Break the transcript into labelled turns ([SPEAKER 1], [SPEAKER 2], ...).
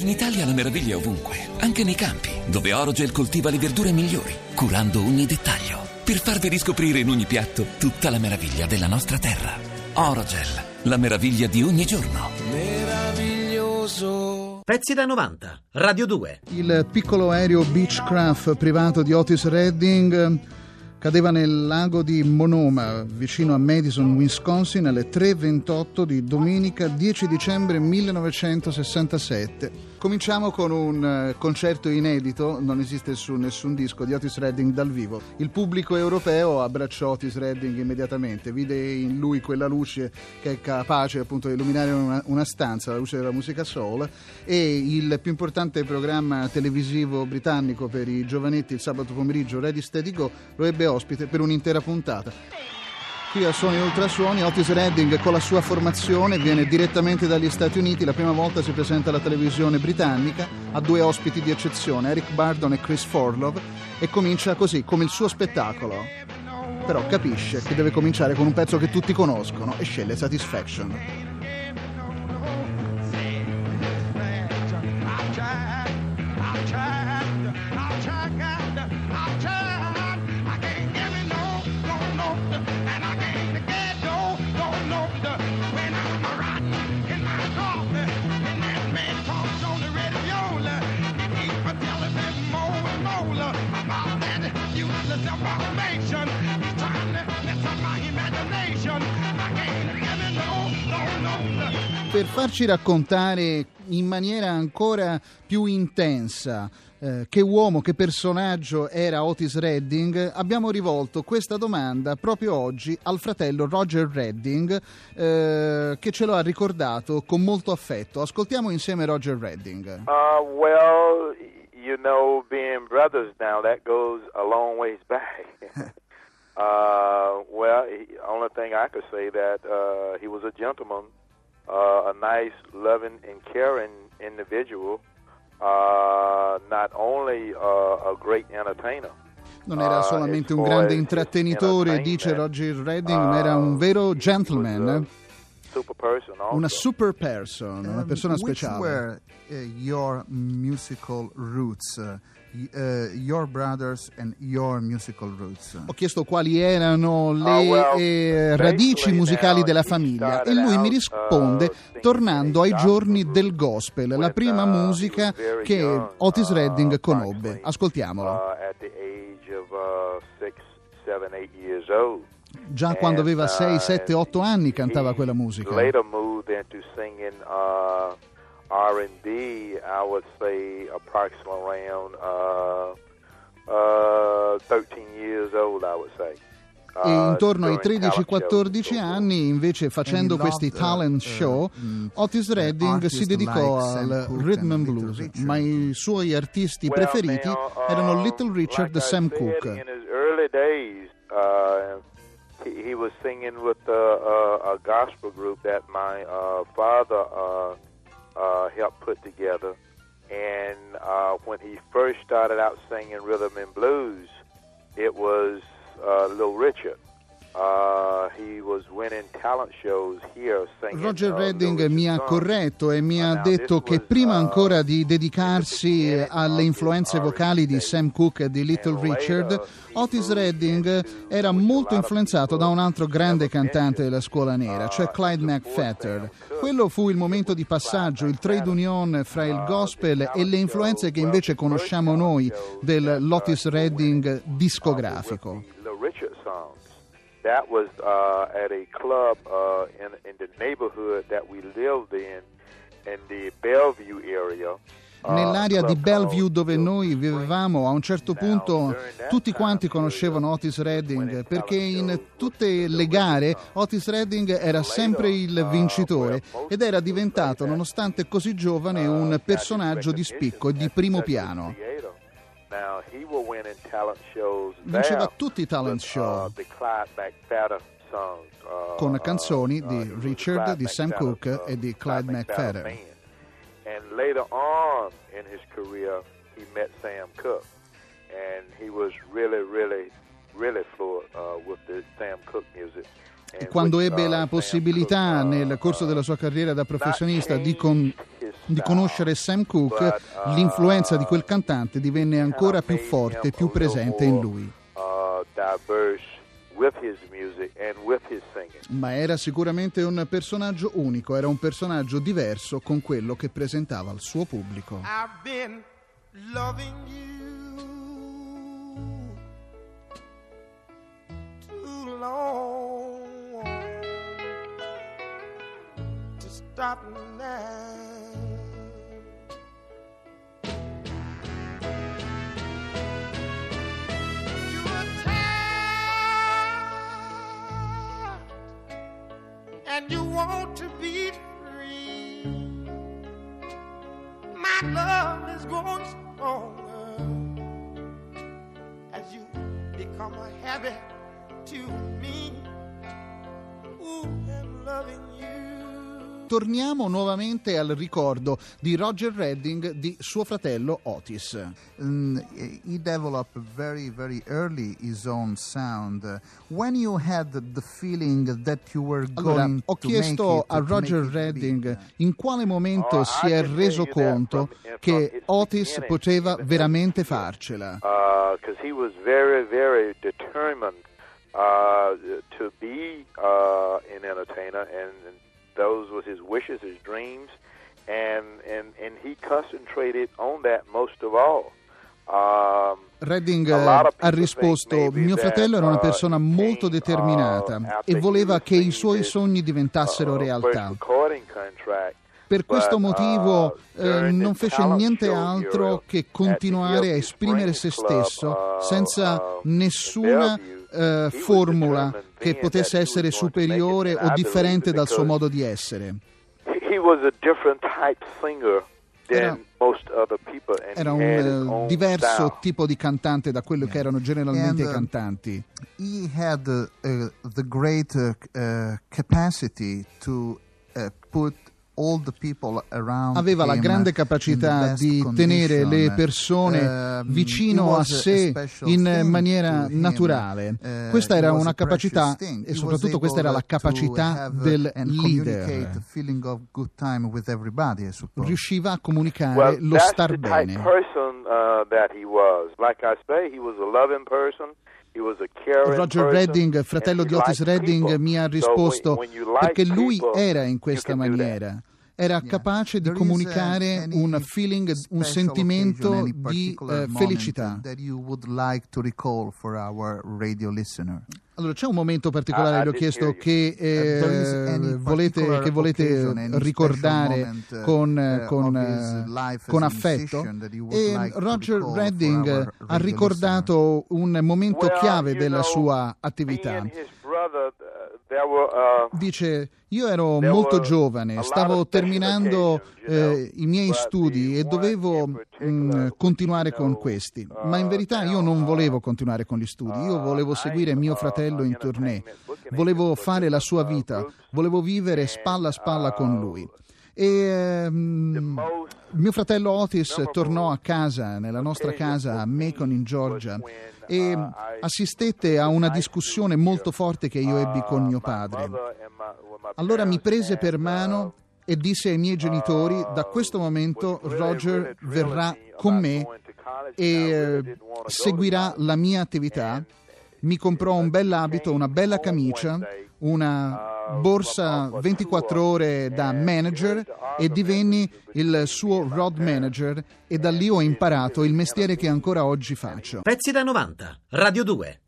[SPEAKER 1] In Italia la meraviglia è ovunque, anche nei campi, dove Orogel coltiva le verdure migliori, curando ogni dettaglio, per farvi riscoprire in ogni piatto tutta la meraviglia della nostra terra. Orogel, la meraviglia di ogni giorno.
[SPEAKER 2] Meraviglioso.
[SPEAKER 3] Pezzi da 90, Radio 2.
[SPEAKER 4] Il piccolo aereo Beechcraft privato di Otis Redding cadeva nel lago di Monoma, vicino a Madison, Wisconsin, alle 3.28 di domenica 10 dicembre 1967. Cominciamo con un eh, concerto inedito, non esiste su nessun disco, di Otis Redding dal vivo. Il pubblico europeo abbracciò Otis Redding immediatamente, vide in lui quella luce che è capace appunto di illuminare una, una stanza, la luce della musica soul, e il più importante programma televisivo britannico per i giovanetti il sabato pomeriggio, Ready Steady Go, lo ebbe ospite per un'intera puntata. Qui a Suoni Ultrasuoni Otis Redding con la sua formazione viene direttamente dagli Stati Uniti, la prima volta si presenta alla televisione britannica, ha due ospiti di eccezione, Eric Bardon e Chris Forlov, e comincia così, come il suo spettacolo. Però capisce che deve cominciare con un pezzo che tutti conoscono e sceglie Satisfaction. Per farci raccontare in maniera ancora più intensa eh, che uomo, che personaggio era Otis Redding, abbiamo rivolto questa domanda proprio oggi al fratello Roger Redding eh, che ce lo ha ricordato con molto affetto. Ascoltiamo insieme Roger Redding.
[SPEAKER 5] Uh, well, you know, being brothers now, that goes a long ways back. uh, well, the only thing I could say that uh, he was a gentleman. Uh, a nice, loving, and caring individual. Uh, not only uh, a great entertainer.
[SPEAKER 4] Non era uh, solamente un grande intrattenitore, dice Roger Redding, ma era un vero uh, gentleman. Una super person, una persona speciale.
[SPEAKER 6] Which were uh, your musical roots? Uh, your brothers and your musical roots.
[SPEAKER 4] Ho chiesto quali erano le oh, eh, radici musicali della famiglia e lui mi risponde uh, tornando ai giorni del gospel, la prima uh, musica che Otis Redding conobbe. Ascoltiamolo. Già quando aveva 6, 7, 8 anni cantava quella musica.
[SPEAKER 5] R&B, I would say approximately around uh, uh, 13 years old, I would say.
[SPEAKER 4] E uh, intorno ai 13-14 anni, invece, facendo questi talent uh, show, mm, Otis Redding si dedicò al rhythm and blues, ma i suoi artisti preferiti erano Little Richard e Sam Cooke.
[SPEAKER 5] he was singing with a, a gospel group that my uh, father uh, uh, helped put together. And uh, when he first started out singing rhythm and blues, it was uh, Little Richard. Uh,
[SPEAKER 4] Roger uh, Redding mi ha corretto e mi ha detto che prima uh, ancora di dedicarsi alle influenze vocali di Sam Cooke e di Little Richard, Otis Redding era molto influenzato da un altro grande cantante della scuola nera, cioè Clyde McFatter. Quello fu il momento di passaggio, il trade union fra il gospel e le influenze che invece conosciamo noi dell'Otis Redding discografico.
[SPEAKER 5] That was uh, at a club uh, in, in the neighborhood that we lived in, in the Bellevue area.
[SPEAKER 4] Uh, Nell'area di Bellevue dove noi vivevamo, a un certo punto tutti quanti conoscevano Otis Redding perché in tutte le gare Otis Redding era sempre il uh, vincitore ed era diventato, nonostante così giovane, un uh, personaggio di spicco e di primo piano. Vinceva tutti i talent show con canzoni di Richard, di Sam Cooke e di Clyde McFadden.
[SPEAKER 5] Uh.
[SPEAKER 4] E quando ebbe uh, la possibilità nel corso della sua carriera da professionista di con di conoscere Sam Cooke, l'influenza di quel cantante divenne ancora più forte,
[SPEAKER 5] him
[SPEAKER 4] più presente in lui. Ma era sicuramente un personaggio unico, era un personaggio diverso con quello che presentava al suo pubblico.
[SPEAKER 2] Long to stop now. You want to be free. My love is growing
[SPEAKER 4] Torniamo nuovamente al ricordo di Roger Redding di suo fratello Otis.
[SPEAKER 6] Mm, he developed very, very early his own sound. Uh, When you had the feeling that you were
[SPEAKER 4] Allora,
[SPEAKER 6] going
[SPEAKER 4] ho
[SPEAKER 6] to make
[SPEAKER 4] chiesto
[SPEAKER 6] it,
[SPEAKER 4] a Roger Redding in quale momento
[SPEAKER 5] Oh,
[SPEAKER 4] si è reso conto
[SPEAKER 5] from- from
[SPEAKER 4] che Otis poteva veramente farcela.
[SPEAKER 5] because he was very, very determined uh, to be uh, an entertainer, and, and those were his wishes, his dreams, and and and he concentrated on that most of all. Um,
[SPEAKER 4] Redding eh, ha risposto: Mio fratello era una
[SPEAKER 5] uh,
[SPEAKER 4] persona molto
[SPEAKER 5] came,
[SPEAKER 4] determinata
[SPEAKER 5] uh,
[SPEAKER 4] e voleva
[SPEAKER 5] he
[SPEAKER 4] che i suoi sogni diventassero
[SPEAKER 5] uh,
[SPEAKER 4] realtà. Per questo motivo
[SPEAKER 5] uh,
[SPEAKER 4] eh, non fece niente altro che continuare a esprimere se stesso
[SPEAKER 5] uh,
[SPEAKER 4] senza
[SPEAKER 5] uh,
[SPEAKER 4] nessuna eh, formula che potesse essere superiore o differente dal suo modo di essere. Era- Era un eh, diverso tipo di cantante da quello che erano generalmente
[SPEAKER 6] And,
[SPEAKER 4] i
[SPEAKER 6] uh,
[SPEAKER 4] cantanti.
[SPEAKER 6] he had uh, uh, the great uh, uh, capacity to uh, put all the people around
[SPEAKER 4] Aveva la grande capacità di tenere le persone
[SPEAKER 6] Um,
[SPEAKER 4] vicino a sé in maniera naturale.
[SPEAKER 6] Uh,
[SPEAKER 4] Questa era una capacità e soprattutto questa era la capacità del leader. Riusciva a comunicare lo star bene. Roger Redding, fratello di Otis Redding, mi ha risposto perché lui era in questa maniera. Era capace di
[SPEAKER 6] uh,
[SPEAKER 4] comunicare un feeling, un sentimento di eh, felicità. Allora, c'è un momento particolare,
[SPEAKER 5] I
[SPEAKER 4] le ho
[SPEAKER 5] didn't
[SPEAKER 4] chiesto,
[SPEAKER 5] you.
[SPEAKER 4] che eh,
[SPEAKER 6] any
[SPEAKER 4] volete, che volete ricordare con, con, eh, con affetto. E Roger Redding ha ricordato un momento chiave della sua attività. Dice, io ero molto giovane, stavo terminando eh, i miei studi e dovevo
[SPEAKER 5] particular
[SPEAKER 4] mm, continuare con questi.
[SPEAKER 5] uh,
[SPEAKER 4] Ma in verità io non
[SPEAKER 5] uh,
[SPEAKER 4] volevo continuare con gli studi, io volevo seguire mio fratello in tournée, volevo fare la sua vita, volevo vivere spalla a spalla con lui. E
[SPEAKER 5] most
[SPEAKER 4] mio fratello Otis tornò a casa, nella nostra casa a Macon in Georgia, e assistette a una discussione
[SPEAKER 5] to
[SPEAKER 4] molto forte che io ebbi con mio padre. Allora mi prese per mano e disse ai miei genitori, da questo momento Roger verrà con me e eh, seguirà la mia attività. Mi comprò un bell'abito, una bella camicia, una borsa 24 ore da manager e divenni il suo road manager e da lì ho imparato il mestiere che ancora oggi faccio.
[SPEAKER 3] Pezzi da 90. Radio 2.